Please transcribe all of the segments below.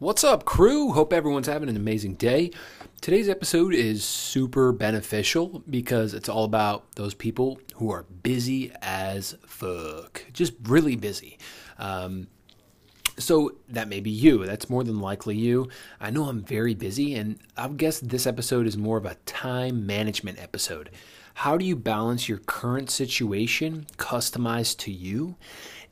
What's up, crew? Hope everyone's having an amazing day. Today's episode is super beneficial because it's all about those people who are busy as fuck. Just really busy. Um, so that may be you. That's more than likely you. I know I'm very busy, and I guess this episode is more of a time management episode. How do you balance your current situation customized to you?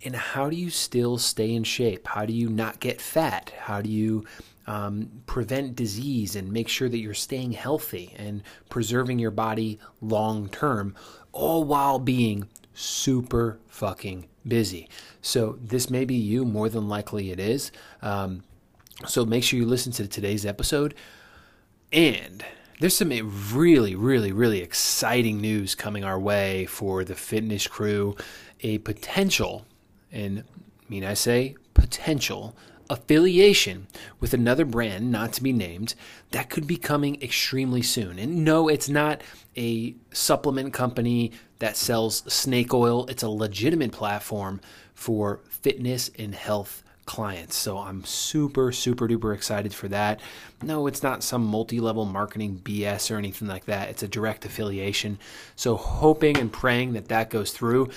And how do you still stay in shape? How do you not get fat? How do you um, prevent disease and make sure that you're staying healthy and preserving your body long term, all while being super fucking busy? So, this may be you, more than likely it is. Um, so, make sure you listen to today's episode. And there's some really, really, really exciting news coming our way for the fitness crew. A potential and mean I say potential affiliation with another brand not to be named that could be coming extremely soon. And no, it's not a supplement company that sells snake oil. It's a legitimate platform for fitness and health clients. So I'm super, super duper excited for that. No, it's not some multi level marketing BS or anything like that. It's a direct affiliation. So hoping and praying that that goes through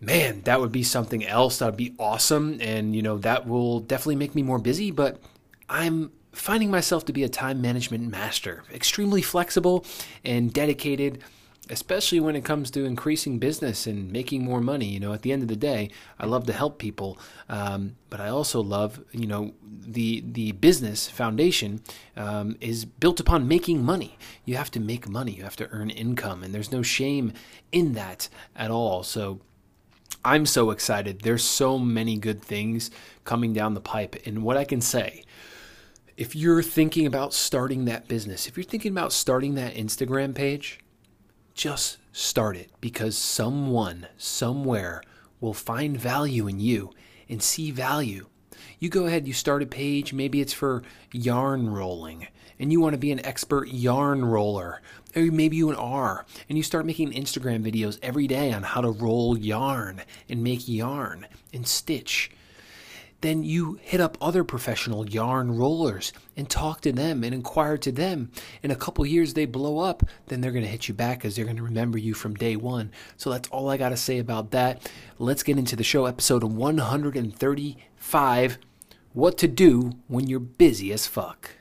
man, that would be something else. That would be awesome. And, you know, that will definitely make me more busy. But I'm finding myself to be a time management master, extremely flexible and dedicated. Especially when it comes to increasing business and making more money, you know. At the end of the day, I love to help people, um, but I also love, you know, the the business foundation um, is built upon making money. You have to make money, you have to earn income, and there's no shame in that at all. So, I'm so excited. There's so many good things coming down the pipe. And what I can say, if you're thinking about starting that business, if you're thinking about starting that Instagram page, just start it because someone somewhere will find value in you and see value. You go ahead, you start a page, maybe it's for yarn rolling and you want to be an expert yarn roller, or maybe you are, an R, and you start making Instagram videos every day on how to roll yarn and make yarn and stitch, then you hit up other professional yarn rollers and talk to them and inquire to them. In a couple years, they blow up, then they're going to hit you back because they're going to remember you from day one. So that's all I got to say about that. Let's get into the show, episode 135 What to Do When You're Busy as Fuck.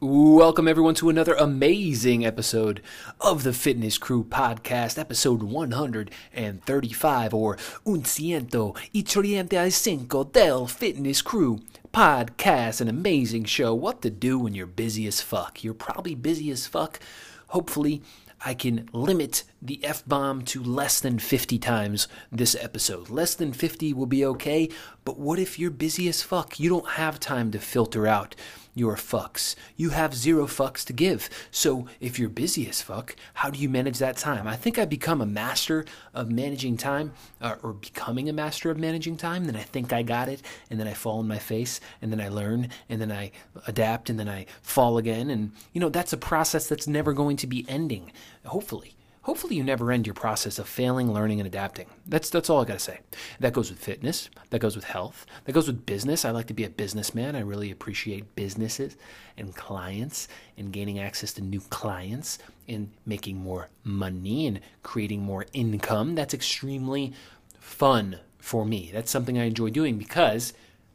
Welcome, everyone, to another amazing episode of the Fitness Crew Podcast, episode 135 or Un ciento y cinco del Fitness Crew Podcast. An amazing show. What to do when you're busy as fuck. You're probably busy as fuck. Hopefully, I can limit the F bomb to less than 50 times this episode. Less than 50 will be okay, but what if you're busy as fuck? You don't have time to filter out your fucks. You have zero fucks to give. So if you're busy as fuck, how do you manage that time? I think I become a master of managing time, uh, or becoming a master of managing time. Then I think I got it, and then I fall on my face, and then I learn, and then I adapt, and then I fall again. And you know that's a process that's never going to be ending. Hopefully hopefully you never end your process of failing, learning, and adapting. That's that's all I gotta say. That goes with fitness. That goes with health. That goes with business. I like to be a businessman. I really appreciate businesses and clients and gaining access to new clients and making more money and creating more income. That's extremely fun for me. That's something I enjoy doing because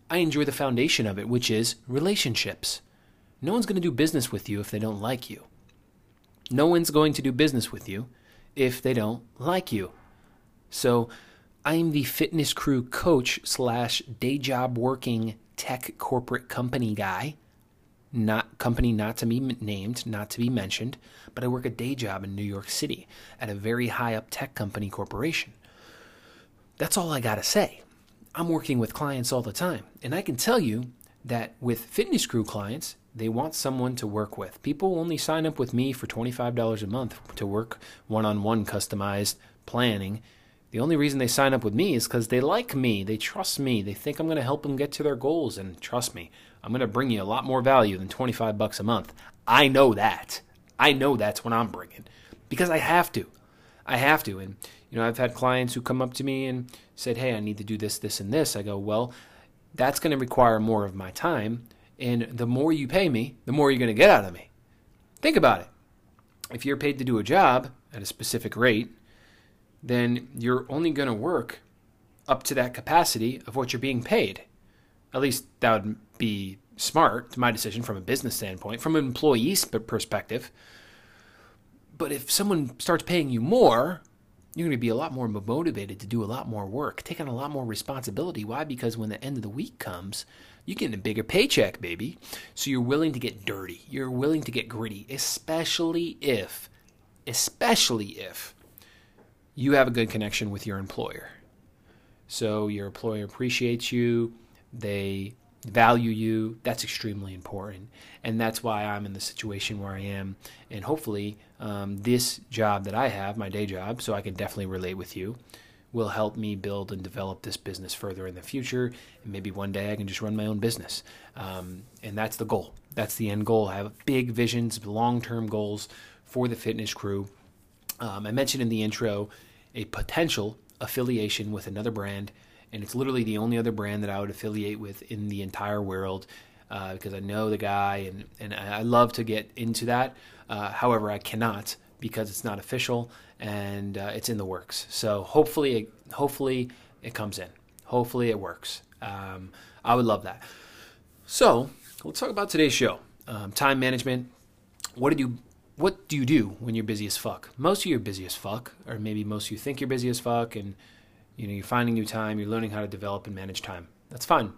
I enjoy the foundation of it, which is relationships. No one's going to do business with you if they don't like you. No one's going to do business with you if they don't like you. So I'm the fitness crew coach slash day job working tech corporate company guy. Not company not to be named, not to be mentioned, but I work a day job in New York City at a very high up tech company corporation. That's all I got to say. I'm working with clients all the time, and I can tell you that with fitness crew clients, they want someone to work with. People only sign up with me for $25 a month to work one on one customized planning. The only reason they sign up with me is because they like me, they trust me, they think I'm going to help them get to their goals. And trust me, I'm going to bring you a lot more value than 25 bucks a month. I know that. I know that's what I'm bringing because I have to. I have to. And, you know, I've had clients who come up to me and said, hey, I need to do this, this, and this. I go, well, that's going to require more of my time. And the more you pay me, the more you're going to get out of me. Think about it. If you're paid to do a job at a specific rate, then you're only going to work up to that capacity of what you're being paid. At least that would be smart to my decision from a business standpoint, from an employee's perspective. But if someone starts paying you more, you're going to be a lot more motivated to do a lot more work, take on a lot more responsibility. Why? Because when the end of the week comes, you're getting a bigger paycheck, baby. So you're willing to get dirty. You're willing to get gritty, especially if, especially if you have a good connection with your employer. So your employer appreciates you, they value you. That's extremely important. And that's why I'm in the situation where I am. And hopefully, um, this job that I have, my day job, so I can definitely relate with you, will help me build and develop this business further in the future. And maybe one day I can just run my own business. Um, and that's the goal. That's the end goal. I have big visions, long term goals for the fitness crew. Um, I mentioned in the intro a potential affiliation with another brand and it's literally the only other brand that I would affiliate with in the entire world uh, because I know the guy and, and I love to get into that. Uh, however, I cannot because it's not official and uh, it's in the works. So hopefully, it, hopefully it comes in. Hopefully it works. Um, I would love that. So let's talk about today's show. Um, time management. What did you what do you do when you're busy as fuck? Most of you are busy as fuck, or maybe most of you think you're busy as fuck, and you know, you're finding new time, you're learning how to develop and manage time. That's fine.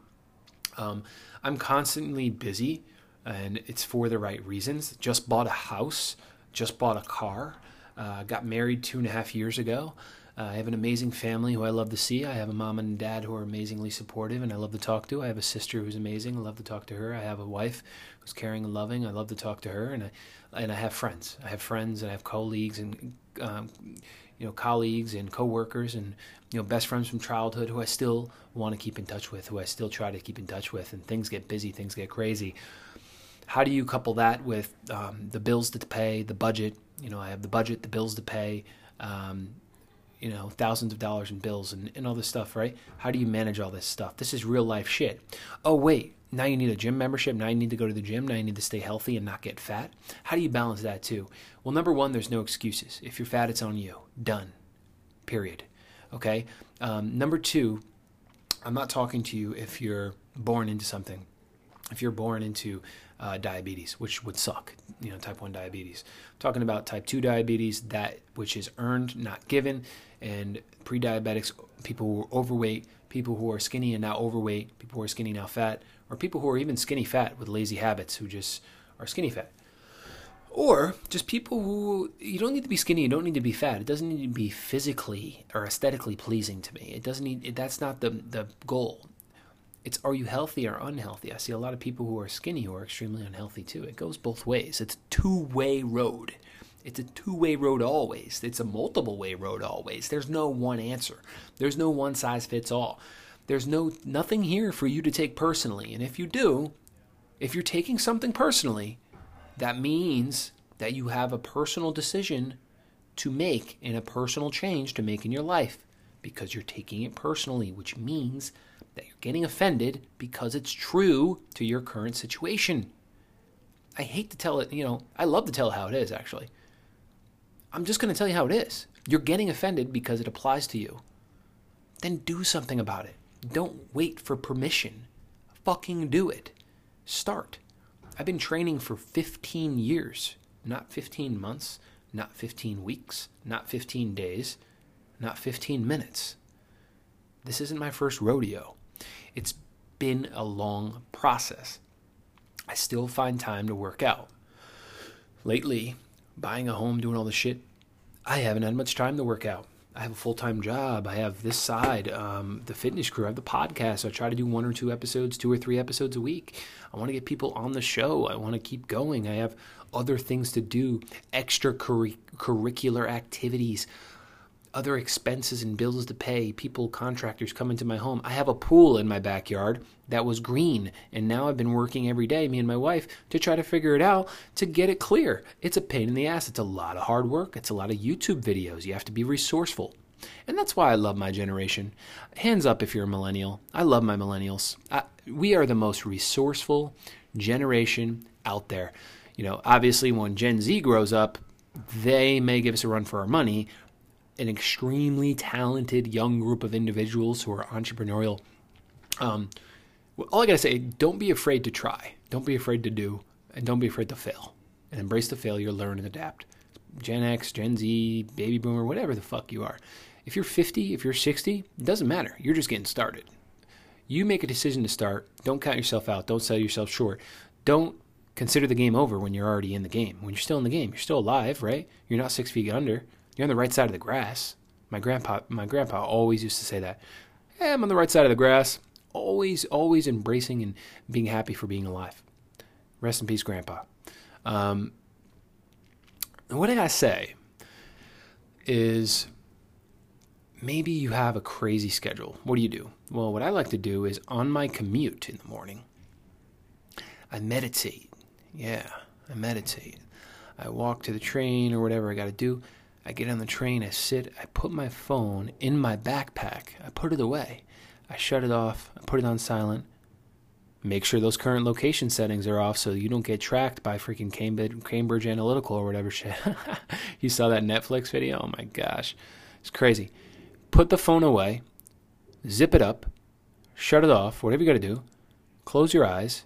Um, I'm constantly busy, and it's for the right reasons. Just bought a house, just bought a car, uh, got married two and a half years ago. Uh, I have an amazing family who I love to see. I have a mom and dad who are amazingly supportive and I love to talk to. I have a sister who's amazing. I love to talk to her. I have a wife who's caring and loving. I love to talk to her. And I and I have friends. I have friends and I have colleagues and um, you know colleagues and coworkers and you know best friends from childhood who I still want to keep in touch with, who I still try to keep in touch with. And things get busy, things get crazy. How do you couple that with um, the bills to pay, the budget? You know, I have the budget, the bills to pay. Um, you know, thousands of dollars in bills and, and all this stuff, right? How do you manage all this stuff? This is real life shit. Oh, wait, now you need a gym membership. Now you need to go to the gym. Now you need to stay healthy and not get fat. How do you balance that too? Well, number one, there's no excuses. If you're fat, it's on you. Done. Period. Okay. Um, number two, I'm not talking to you if you're born into something. If you're born into uh, diabetes, which would suck, you know, type 1 diabetes. I'm talking about type 2 diabetes, that which is earned, not given, and pre diabetics, people who are overweight, people who are skinny and now overweight, people who are skinny now fat, or people who are even skinny fat with lazy habits who just are skinny fat. Or just people who you don't need to be skinny, you don't need to be fat. It doesn't need to be physically or aesthetically pleasing to me. It doesn't need that's not the the goal. It's are you healthy or unhealthy? I see a lot of people who are skinny who are extremely unhealthy too. It goes both ways. It's a two-way road. It's a two-way road always. It's a multiple way road always. There's no one answer. There's no one size fits all. There's no nothing here for you to take personally. And if you do, if you're taking something personally, that means that you have a personal decision to make and a personal change to make in your life because you're taking it personally, which means that you're getting offended because it's true to your current situation. I hate to tell it, you know, I love to tell how it is actually. I'm just going to tell you how it is. You're getting offended because it applies to you. Then do something about it. Don't wait for permission. Fucking do it. Start. I've been training for 15 years, not 15 months, not 15 weeks, not 15 days, not 15 minutes. This isn't my first rodeo. It's been a long process. I still find time to work out. Lately, buying a home, doing all the shit, I haven't had much time to work out. I have a full time job. I have this side, um, the fitness crew. I have the podcast. So I try to do one or two episodes, two or three episodes a week. I want to get people on the show. I want to keep going. I have other things to do, extracurricular activities. Other expenses and bills to pay, people, contractors come into my home. I have a pool in my backyard that was green, and now I've been working every day, me and my wife, to try to figure it out to get it clear. It's a pain in the ass. It's a lot of hard work. It's a lot of YouTube videos. You have to be resourceful. And that's why I love my generation. Hands up if you're a millennial. I love my millennials. I, we are the most resourceful generation out there. You know, obviously, when Gen Z grows up, they may give us a run for our money. An extremely talented young group of individuals who are entrepreneurial. Um, all I gotta say, don't be afraid to try. Don't be afraid to do, and don't be afraid to fail. And embrace the failure, learn and adapt. Gen X, Gen Z, baby boomer, whatever the fuck you are. If you're 50, if you're 60, it doesn't matter. You're just getting started. You make a decision to start. Don't count yourself out. Don't sell yourself short. Don't consider the game over when you're already in the game. When you're still in the game, you're still alive, right? You're not six feet under. You're on the right side of the grass. My grandpa, my grandpa always used to say that. Hey, I'm on the right side of the grass. Always, always embracing and being happy for being alive. Rest in peace, grandpa. Um, what I say? Is maybe you have a crazy schedule. What do you do? Well, what I like to do is on my commute in the morning, I meditate. Yeah, I meditate. I walk to the train or whatever I got to do. I get on the train, I sit, I put my phone in my backpack, I put it away. I shut it off, I put it on silent. Make sure those current location settings are off so you don't get tracked by freaking Cambridge, Cambridge Analytica or whatever shit. you saw that Netflix video? Oh my gosh. It's crazy. Put the phone away, zip it up, shut it off, whatever you got to do. Close your eyes,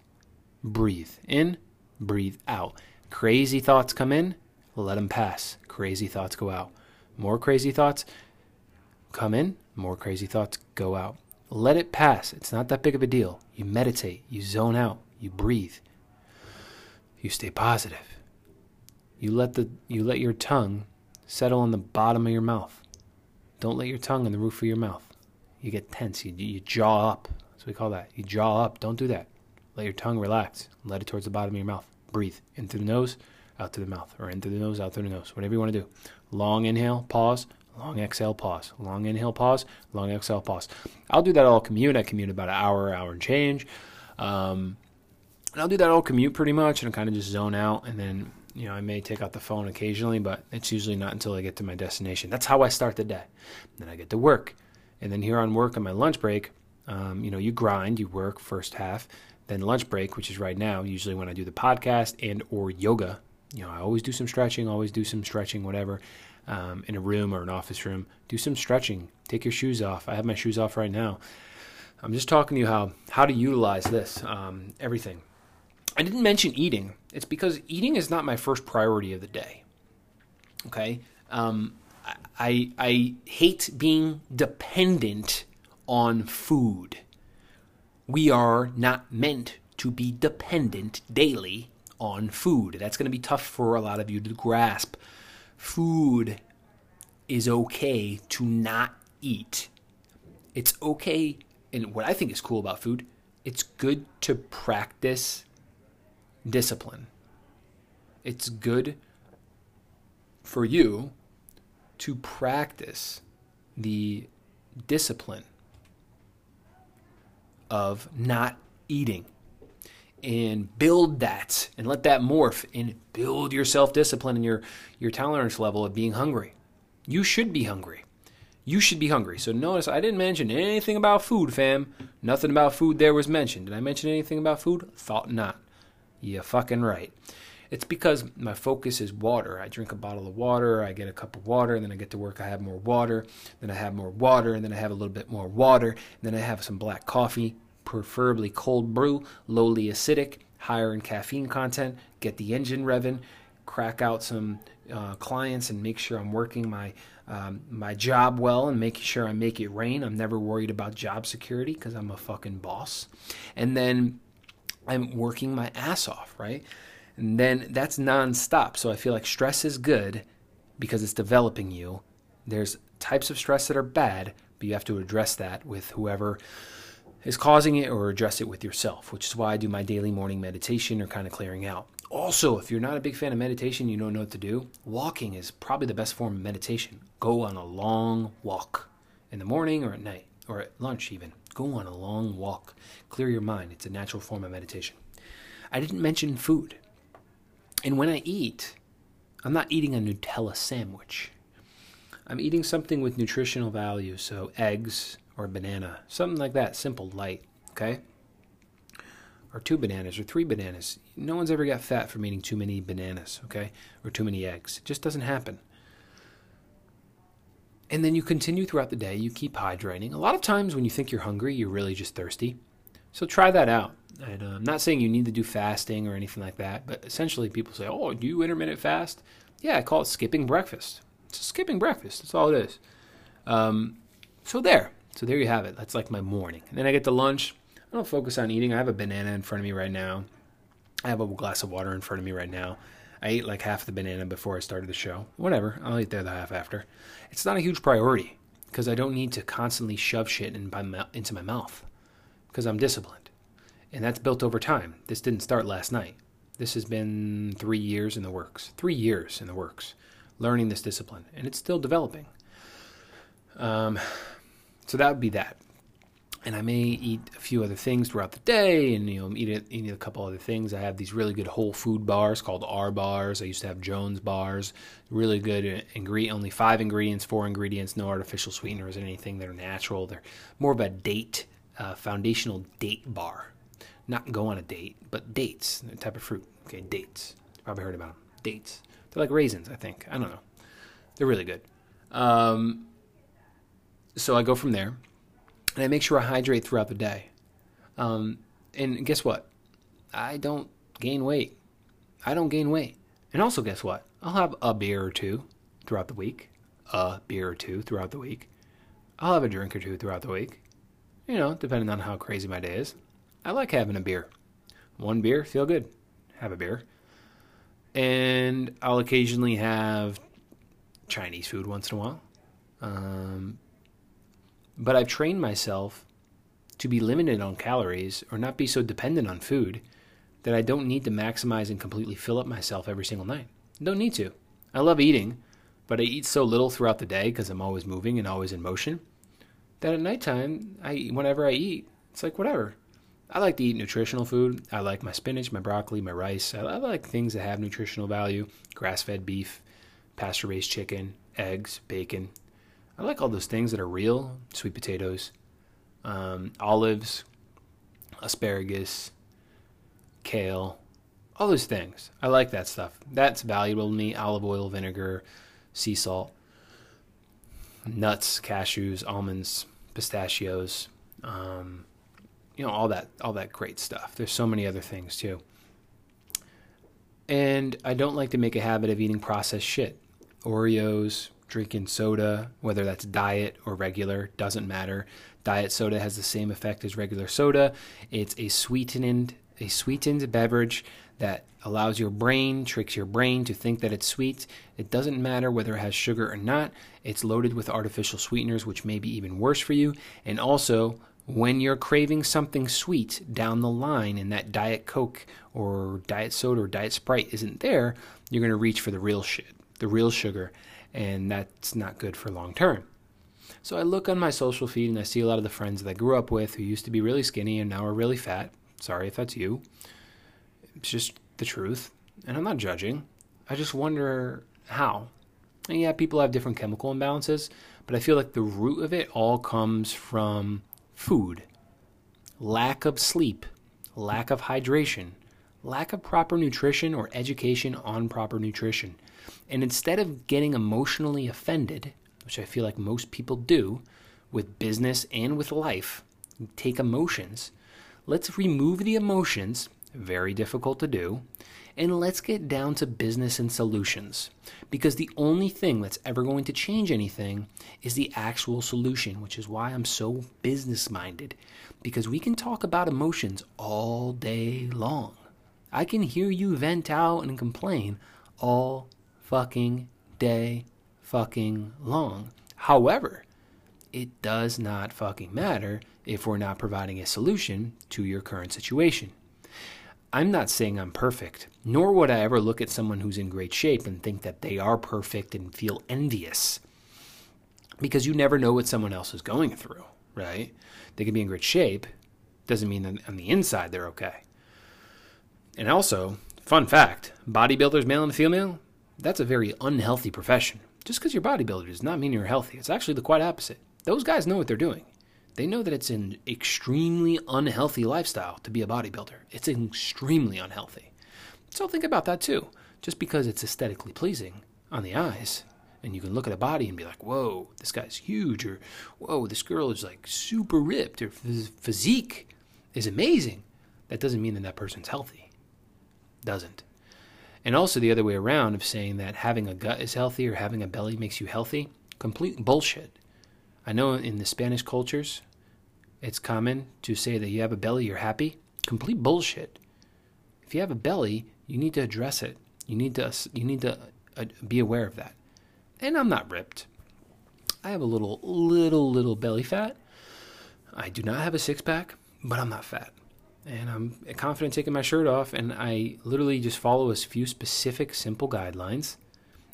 breathe in, breathe out. Crazy thoughts come in, let them pass. Crazy thoughts go out. More crazy thoughts come in, more crazy thoughts go out. Let it pass. It's not that big of a deal. You meditate, you zone out, you breathe. You stay positive. You let the you let your tongue settle on the bottom of your mouth. Don't let your tongue on the roof of your mouth. You get tense. You, you jaw up. That's what we call that. You jaw up. Don't do that. Let your tongue relax. Let it towards the bottom of your mouth. Breathe in through the nose, out through the mouth, or in through the nose, out through the nose. Whatever you want to do. Long inhale, pause. Long exhale, pause. Long inhale, pause. Long exhale, pause. I'll do that all commute. I commute about an hour, hour and change. Um, and I'll do that all commute pretty much and kind of just zone out. And then, you know, I may take out the phone occasionally, but it's usually not until I get to my destination. That's how I start the day. Then I get to work. And then here on work on my lunch break, um, you know, you grind, you work first half, then lunch break, which is right now, usually when I do the podcast and or yoga. You know, I always do some stretching, always do some stretching, whatever, um, in a room or an office room. Do some stretching. Take your shoes off. I have my shoes off right now. I'm just talking to you how how to utilize this um, everything. I didn't mention eating. It's because eating is not my first priority of the day. Okay, um, I I hate being dependent on food. We are not meant to be dependent daily on food. That's going to be tough for a lot of you to grasp. Food is okay to not eat. It's okay, and what I think is cool about food, it's good to practice discipline. It's good for you to practice the discipline of not eating and build that and let that morph and build your self-discipline and your your tolerance level of being hungry. You should be hungry. You should be hungry. So notice i didn't mention anything about food fam. Nothing about food there was mentioned. Did i mention anything about food? Thought not. Yeah fucking right. It's because my focus is water. I drink a bottle of water, I get a cup of water, and then I get to work, I have more water, then I have more water, and then I have a little bit more water, and then I have some black coffee, preferably cold brew, lowly acidic, higher in caffeine content, get the engine revving, crack out some uh, clients and make sure I'm working my um, my job well and making sure I make it rain. I'm never worried about job security because I'm a fucking boss. And then I'm working my ass off, right? And then that's nonstop. So I feel like stress is good because it's developing you. There's types of stress that are bad, but you have to address that with whoever is causing it or address it with yourself, which is why I do my daily morning meditation or kind of clearing out. Also, if you're not a big fan of meditation, you don't know what to do, walking is probably the best form of meditation. Go on a long walk in the morning or at night or at lunch, even. Go on a long walk. Clear your mind. It's a natural form of meditation. I didn't mention food. And when I eat, I'm not eating a Nutella sandwich. I'm eating something with nutritional value, so eggs or banana, something like that, simple, light, okay? Or two bananas or three bananas. No one's ever got fat from eating too many bananas, okay? Or too many eggs. It just doesn't happen. And then you continue throughout the day, you keep hydrating. A lot of times when you think you're hungry, you're really just thirsty. So try that out. And uh, I'm not saying you need to do fasting or anything like that, but essentially people say, "Oh, do you intermittent fast?" Yeah, I call it skipping breakfast. It's skipping breakfast. That's all it is. Um, so there, so there you have it. That's like my morning. And then I get to lunch. I don't focus on eating. I have a banana in front of me right now. I have a glass of water in front of me right now. I ate like half the banana before I started the show. Whatever, I'll eat the other half after. It's not a huge priority because I don't need to constantly shove shit in my, into my mouth because I'm disciplined. And that's built over time. This didn't start last night. This has been three years in the works. Three years in the works, learning this discipline, and it's still developing. Um, so that would be that. And I may eat a few other things throughout the day, and you know, eat a, eat a couple other things. I have these really good whole food bars called R bars. I used to have Jones bars, really good ingredient, only five ingredients, four ingredients, no artificial sweeteners, or anything. They're natural. They're more of a date uh, foundational date bar. Not go on a date, but dates, a type of fruit. Okay, dates. Probably heard about them. Dates. They're like raisins, I think. I don't know. They're really good. Um, so I go from there, and I make sure I hydrate throughout the day. Um, and guess what? I don't gain weight. I don't gain weight. And also, guess what? I'll have a beer or two throughout the week. A beer or two throughout the week. I'll have a drink or two throughout the week you know, depending on how crazy my day is. I like having a beer. One beer, feel good. Have a beer. And I'll occasionally have Chinese food once in a while. Um, but I've trained myself to be limited on calories or not be so dependent on food that I don't need to maximize and completely fill up myself every single night. Don't need to. I love eating, but I eat so little throughout the day because I'm always moving and always in motion that at nighttime, I whenever I eat, it's like whatever. I like to eat nutritional food. I like my spinach, my broccoli, my rice. I, I like things that have nutritional value: grass-fed beef, pasture-raised chicken, eggs, bacon. I like all those things that are real: sweet potatoes, um, olives, asparagus, kale, all those things. I like that stuff. That's valuable to me. Olive oil, vinegar, sea salt nuts, cashews, almonds, pistachios, um, you know, all that, all that great stuff. There's so many other things too. And I don't like to make a habit of eating processed shit. Oreos, drinking soda, whether that's diet or regular, doesn't matter. Diet soda has the same effect as regular soda. It's a sweetened a sweetened beverage that allows your brain, tricks your brain to think that it's sweet. It doesn't matter whether it has sugar or not. It's loaded with artificial sweeteners, which may be even worse for you. And also, when you're craving something sweet down the line and that Diet Coke or Diet Soda or Diet Sprite isn't there, you're going to reach for the real shit, the real sugar. And that's not good for long term. So I look on my social feed and I see a lot of the friends that I grew up with who used to be really skinny and now are really fat. Sorry if that's you. It's just the truth. And I'm not judging. I just wonder how. And yeah, people have different chemical imbalances, but I feel like the root of it all comes from food, lack of sleep, lack of hydration, lack of proper nutrition or education on proper nutrition. And instead of getting emotionally offended, which I feel like most people do with business and with life, take emotions Let's remove the emotions, very difficult to do, and let's get down to business and solutions. Because the only thing that's ever going to change anything is the actual solution, which is why I'm so business minded. Because we can talk about emotions all day long. I can hear you vent out and complain all fucking day fucking long. However, it does not fucking matter if we're not providing a solution to your current situation. I'm not saying I'm perfect, nor would I ever look at someone who's in great shape and think that they are perfect and feel envious. Because you never know what someone else is going through, right? They can be in great shape, doesn't mean that on the inside they're okay. And also, fun fact bodybuilders, male and female, that's a very unhealthy profession. Just because you're a bodybuilder does not mean you're healthy. It's actually the quite opposite. Those guys know what they're doing. They know that it's an extremely unhealthy lifestyle to be a bodybuilder. It's extremely unhealthy. So think about that too. Just because it's aesthetically pleasing on the eyes, and you can look at a body and be like, whoa, this guy's huge, or whoa, this girl is like super ripped, or physique is amazing. That doesn't mean that that person's healthy. Doesn't. And also the other way around of saying that having a gut is healthy or having a belly makes you healthy, complete bullshit. I know in the Spanish cultures, it's common to say that you have a belly, you're happy. Complete bullshit. If you have a belly, you need to address it. You need to you need to uh, be aware of that. And I'm not ripped. I have a little little little belly fat. I do not have a six pack, but I'm not fat. And I'm confident taking my shirt off and I literally just follow a few specific simple guidelines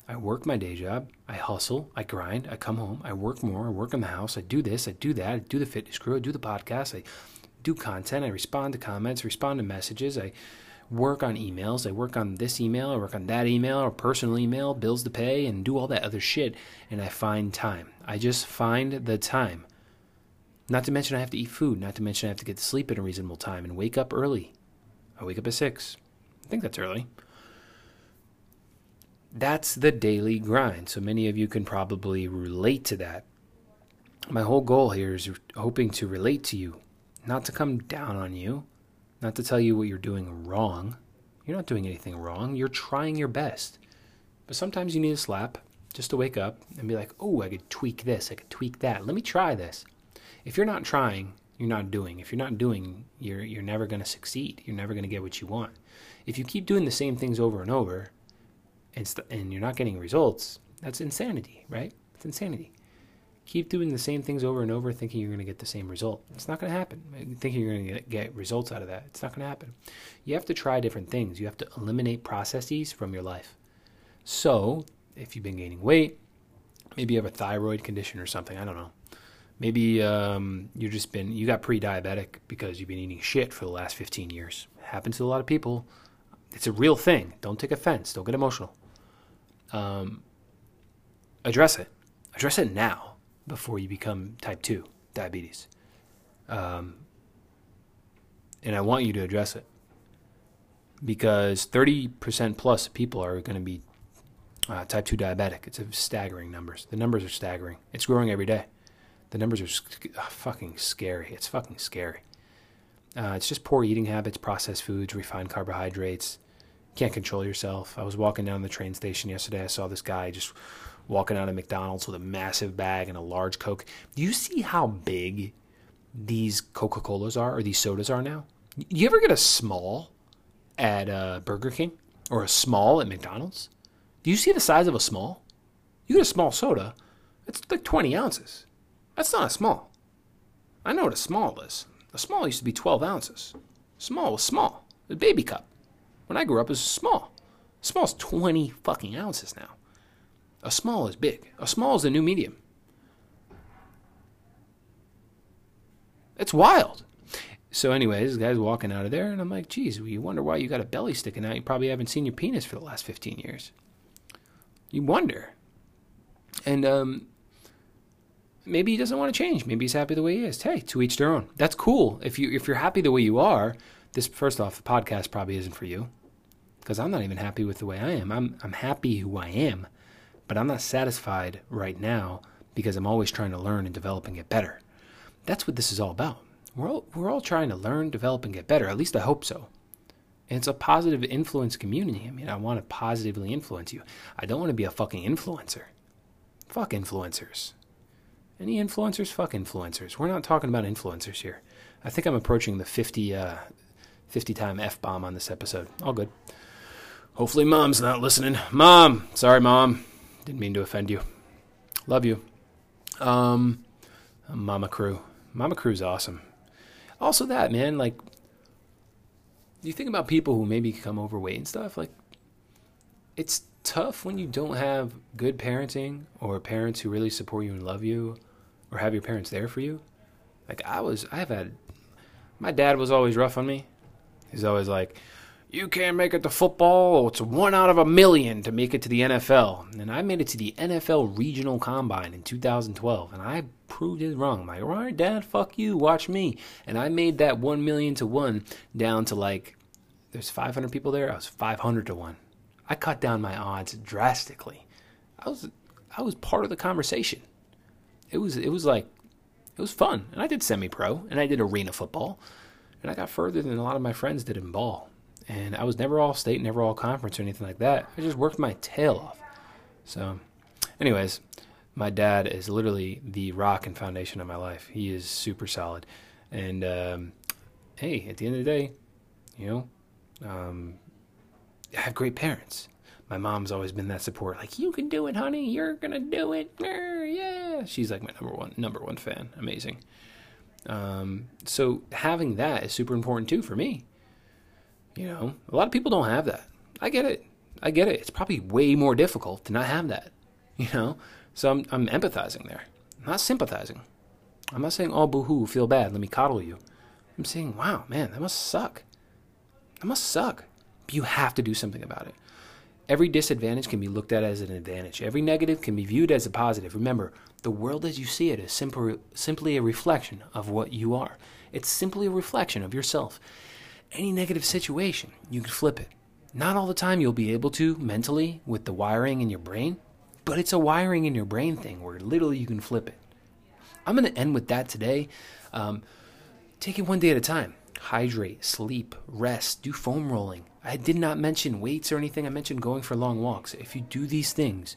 I work my day job. I hustle. I grind. I come home. I work more. I work in the house. I do this. I do that. I do the fitness crew. I do the podcast. I do content. I respond to comments, respond to messages. I work on emails. I work on this email. I work on that email or personal email, bills to pay, and do all that other shit. And I find time. I just find the time. Not to mention, I have to eat food. Not to mention, I have to get to sleep at a reasonable time and wake up early. I wake up at 6. I think that's early that's the daily grind. So many of you can probably relate to that. My whole goal here is hoping to relate to you, not to come down on you, not to tell you what you're doing wrong. You're not doing anything wrong. You're trying your best. But sometimes you need a slap just to wake up and be like, oh, I could tweak this, I could tweak that. Let me try this. If you're not trying, you're not doing. If you're not doing, you're, you're never going to succeed. You're never going to get what you want. If you keep doing the same things over and over, and, st- and you're not getting results, that's insanity, right? It's insanity. Keep doing the same things over and over, thinking you're going to get the same result. It's not going to happen. Thinking you're going to get, get results out of that. It's not going to happen. You have to try different things. You have to eliminate processes from your life. So, if you've been gaining weight, maybe you have a thyroid condition or something. I don't know. Maybe um, you just been you got pre-diabetic because you've been eating shit for the last 15 years. Happens to a lot of people. It's a real thing. Don't take offense. Don't get emotional um, address it. Address it now before you become type 2 diabetes. Um, and I want you to address it because 30% plus of people are going to be uh, type 2 diabetic. It's a staggering numbers. The numbers are staggering. It's growing every day. The numbers are uh, fucking scary. It's fucking scary. Uh, it's just poor eating habits, processed foods, refined carbohydrates, can't control yourself. I was walking down the train station yesterday. I saw this guy just walking out of McDonald's with a massive bag and a large Coke. Do you see how big these Coca Colas are or these sodas are now? Do you ever get a small at uh, Burger King or a small at McDonald's? Do you see the size of a small? You get a small soda, it's like 20 ounces. That's not a small. I know what a small is. A small used to be 12 ounces. Small was small, a baby cup. When I grew up, it was small. Small's 20 fucking ounces now. A small is big. A small is the new medium. It's wild. So, anyways, this guy's walking out of there, and I'm like, geez, you wonder why you got a belly sticking out. You probably haven't seen your penis for the last 15 years. You wonder. And um, maybe he doesn't want to change. Maybe he's happy the way he is. Hey, to each their own. That's cool. If you if you're happy the way you are, this first off, the podcast probably isn't for you because I'm not even happy with the way I am. I'm I'm happy who I am, but I'm not satisfied right now because I'm always trying to learn and develop and get better. That's what this is all about. We're all, we're all trying to learn, develop, and get better. At least I hope so. And it's a positive influence community. I mean, I want to positively influence you. I don't want to be a fucking influencer. Fuck influencers. Any influencers? Fuck influencers. We're not talking about influencers here. I think I'm approaching the 50, uh, 50 time F bomb on this episode. All good. Hopefully, mom's not listening. Mom, sorry, mom. Didn't mean to offend you. Love you. Um, Mama Crew. Mama Crew's awesome. Also, that, man, like, you think about people who maybe become overweight and stuff, like it's tough when you don't have good parenting or parents who really support you and love you or have your parents there for you. Like I was I've had my dad was always rough on me. He's always like, You can't make it to football, it's one out of a million to make it to the NFL. And I made it to the NFL regional combine in 2012 and I proved it wrong. I'm like, all right, dad, fuck you, watch me. And I made that one million to one down to like there's 500 people there. I was 500 to one. I cut down my odds drastically. I was I was part of the conversation. It was it was like it was fun. And I did semi pro and I did arena football. And I got further than a lot of my friends did in ball. And I was never all state, never all conference or anything like that. I just worked my tail off. So anyways, my dad is literally the rock and foundation of my life. He is super solid. And um, hey, at the end of the day, you know, um, I have great parents. My mom's always been that support. Like, you can do it, honey. You're gonna do it. Yeah. She's like my number one number one fan. Amazing. Um, so having that is super important too for me. You know, a lot of people don't have that. I get it. I get it. It's probably way more difficult to not have that. You know, so I'm I'm empathizing there. I'm not sympathizing. I'm not saying, oh, boo-hoo, feel bad. Let me coddle you. I'm saying, wow, man, that must suck. That must suck. You have to do something about it. Every disadvantage can be looked at as an advantage. Every negative can be viewed as a positive. Remember, the world as you see it is simply, simply a reflection of what you are. It's simply a reflection of yourself. Any negative situation, you can flip it. Not all the time you'll be able to mentally with the wiring in your brain, but it's a wiring in your brain thing where literally you can flip it. I'm going to end with that today. Um, take it one day at a time hydrate, sleep, rest, do foam rolling. I did not mention weights or anything. I mentioned going for long walks. If you do these things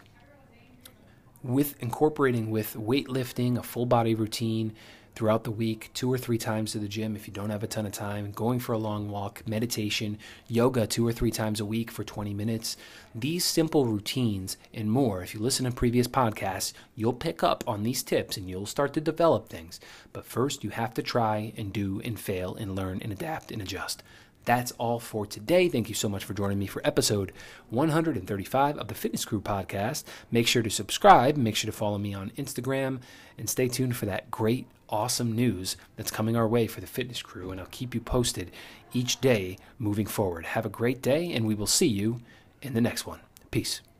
with incorporating with weightlifting, a full body routine, throughout the week, two or three times to the gym if you don't have a ton of time, going for a long walk, meditation, yoga two or three times a week for 20 minutes. These simple routines and more, if you listen to previous podcasts, you'll pick up on these tips and you'll start to develop things. But first, you have to try and do and fail and learn and adapt and adjust. That's all for today. Thank you so much for joining me for episode 135 of the Fitness Crew podcast. Make sure to subscribe, make sure to follow me on Instagram, and stay tuned for that great, awesome news that's coming our way for the Fitness Crew. And I'll keep you posted each day moving forward. Have a great day, and we will see you in the next one. Peace.